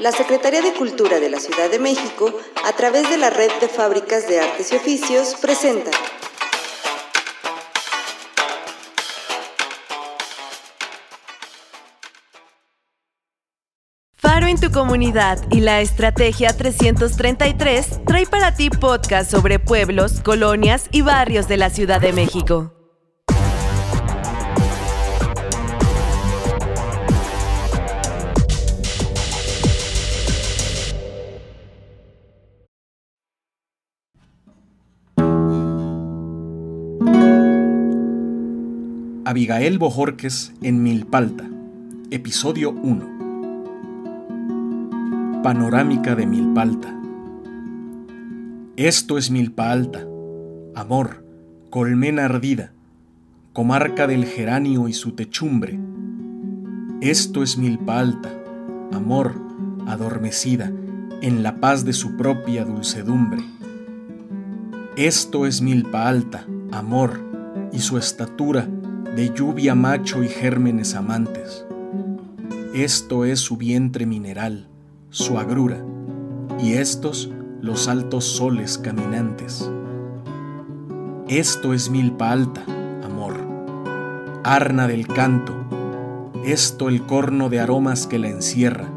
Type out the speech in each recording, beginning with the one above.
La Secretaría de Cultura de la Ciudad de México, a través de la Red de Fábricas de Artes y Oficios, presenta Faro en tu comunidad y la Estrategia 333 trae para ti podcast sobre pueblos, colonias y barrios de la Ciudad de México. Abigail Bojorques en Milpalta, episodio 1. Panorámica de Milpalta. Esto es Milpa Alta, amor, colmena ardida, comarca del geranio y su techumbre. Esto es Milpa Alta, amor, adormecida en la paz de su propia dulcedumbre. Esto es Milpa Alta, amor, y su estatura de lluvia macho y gérmenes amantes. Esto es su vientre mineral, su agrura, y estos los altos soles caminantes. Esto es milpa alta, amor, arna del canto, esto el corno de aromas que la encierra,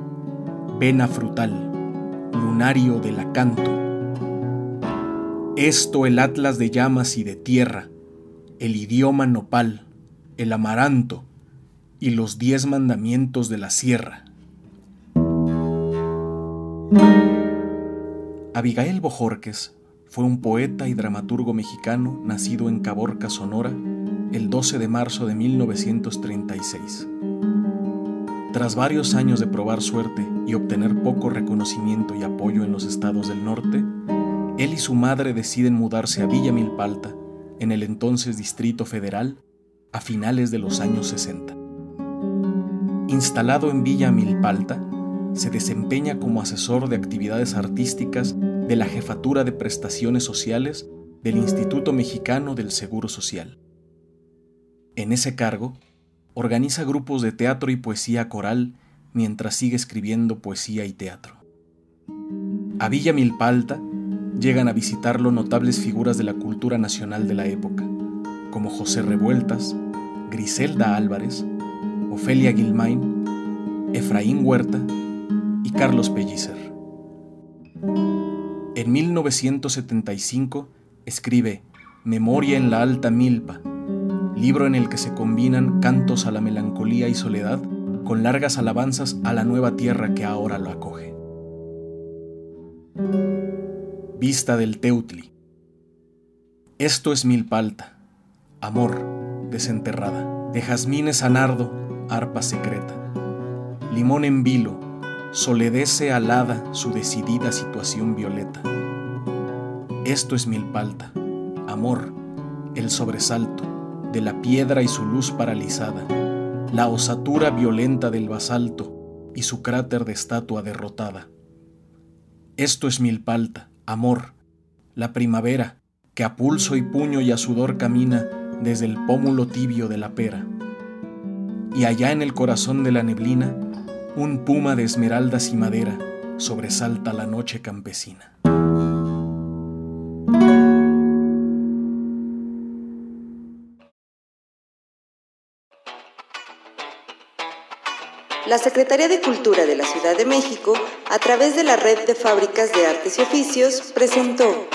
vena frutal, lunario del acanto. Esto el atlas de llamas y de tierra, el idioma nopal, el amaranto y los diez mandamientos de la sierra. Abigail Bojorques fue un poeta y dramaturgo mexicano nacido en Caborca, Sonora, el 12 de marzo de 1936. Tras varios años de probar suerte y obtener poco reconocimiento y apoyo en los estados del norte, él y su madre deciden mudarse a Villa Milpalta, en el entonces Distrito Federal, a finales de los años 60. Instalado en Villa Milpalta, se desempeña como asesor de actividades artísticas de la Jefatura de Prestaciones Sociales del Instituto Mexicano del Seguro Social. En ese cargo, organiza grupos de teatro y poesía coral mientras sigue escribiendo poesía y teatro. A Villa Milpalta llegan a visitarlo notables figuras de la cultura nacional de la época, como José Revueltas, Griselda Álvarez, Ofelia Gilmain, Efraín Huerta y Carlos Pellicer. En 1975 escribe Memoria en la Alta Milpa, libro en el que se combinan cantos a la melancolía y soledad con largas alabanzas a la nueva tierra que ahora lo acoge. Vista del Teutli. Esto es Milpa Alta, amor desenterrada, de jazmines a nardo, arpa secreta. Limón en vilo, soledece alada su decidida situación violeta. Esto es milpalta, amor, el sobresalto de la piedra y su luz paralizada, la osatura violenta del basalto y su cráter de estatua derrotada. Esto es milpalta, amor, la primavera que a pulso y puño y a sudor camina desde el pómulo tibio de la pera. Y allá en el corazón de la neblina, un puma de esmeraldas y madera sobresalta la noche campesina. La Secretaría de Cultura de la Ciudad de México, a través de la Red de Fábricas de Artes y Oficios, presentó